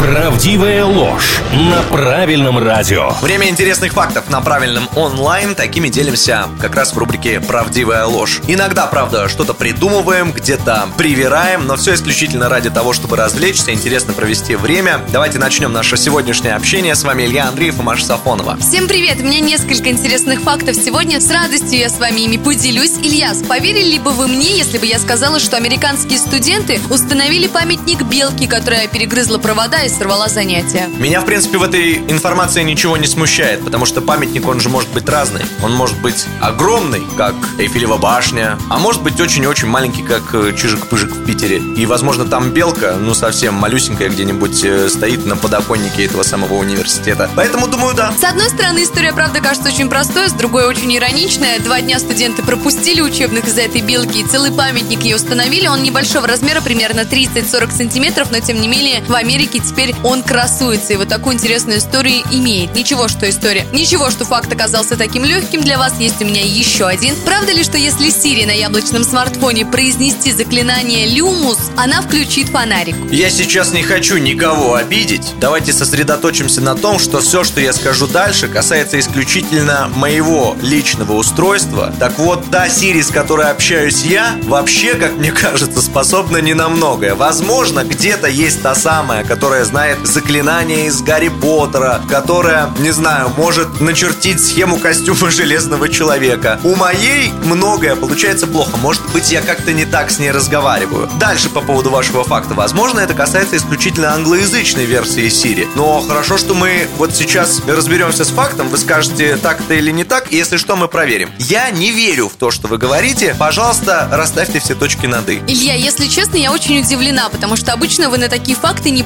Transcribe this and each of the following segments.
Правдивая ложь на правильном радио. Время интересных фактов на правильном онлайн. Такими делимся как раз в рубрике «Правдивая ложь». Иногда, правда, что-то придумываем, где-то привираем, но все исключительно ради того, чтобы развлечься, интересно провести время. Давайте начнем наше сегодняшнее общение. С вами Илья Андреев и Маша Сафонова. Всем привет! У меня несколько интересных фактов сегодня. С радостью я с вами ими поделюсь. Ильяс, поверили бы вы мне, если бы я сказала, что американские студенты установили памятник белки, которая перегрызла провода и сорвала занятия? Меня, в принципе, в этой информации ничего не смущает, потому что памятник, он же может быть разный. Он может быть огромный, как Эйфелева башня, а может быть очень-очень маленький, как э, Чижик-Пыжик в Питере. И, возможно, там белка, ну, совсем малюсенькая где-нибудь э, стоит на подоконнике этого самого университета. Поэтому, думаю, да. С одной стороны, история, правда, кажется очень простой, с другой очень ироничная. Два дня студенты пропустили учебных из-за этой белки, и целый памятник ей установили. Он небольшого размера, примерно 30-40 сантиметров, но тем не менее в Америке теперь он красуется. И вот такую интересную историю имеет. Ничего, что история. Ничего, что факт оказался таким легким для вас. Есть у меня еще один. Правда ли, что если Siri на яблочном смартфоне произнести заклинание «Люмус», она включит фонарик? Я сейчас не хочу никого обидеть. Давайте сосредоточимся на том, что все, что я скажу дальше, касается исключительно моего личного устройства. Так вот, та Siri, с которой общаюсь я, вообще, как мне кажется, способна не на многое. Возможно, где-то есть та самая, которая знает заклинание из Гарри Поттера, которая, не знаю, может начертить схему костюма Железного Человека. У моей многое получается плохо. Может быть, я как-то не так с ней разговариваю. Дальше по поводу вашего факта. Возможно, это касается исключительно англоязычной версии Siri. Но хорошо, что мы вот сейчас разберемся с фактом. Вы скажете, так это или не так. Если что, мы проверим. Я не верю в то, что вы говорите. Пожалуйста, расставьте все точки над «и». Илья, если честно, я очень удивлена, потому что обычно вы на такие факты не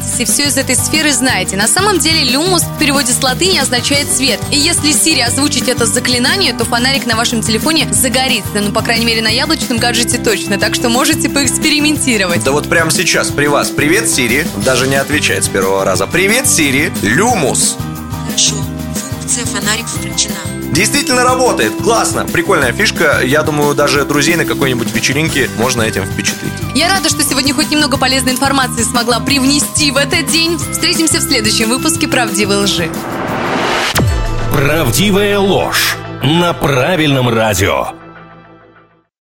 попадаетесь и все из этой сферы знаете. На самом деле, люмус в переводе с латыни означает свет. И если Siri озвучить это заклинание, то фонарик на вашем телефоне загорится. Ну, по крайней мере, на яблочном гаджете точно. Так что можете поэкспериментировать. Да вот прямо сейчас при вас. Привет, Сири. Даже не отвечает с первого раза. Привет, Сири. Люмус. Хорошо, функция фонарик включена. Действительно работает. Классно. Прикольная фишка. Я думаю, даже друзей на какой-нибудь вечеринке можно этим впечатлить. Я рада, что сегодня хоть немного полезной информации смогла привнести в этот день. Встретимся в следующем выпуске «Правдивой лжи». Правдивая ложь на правильном радио.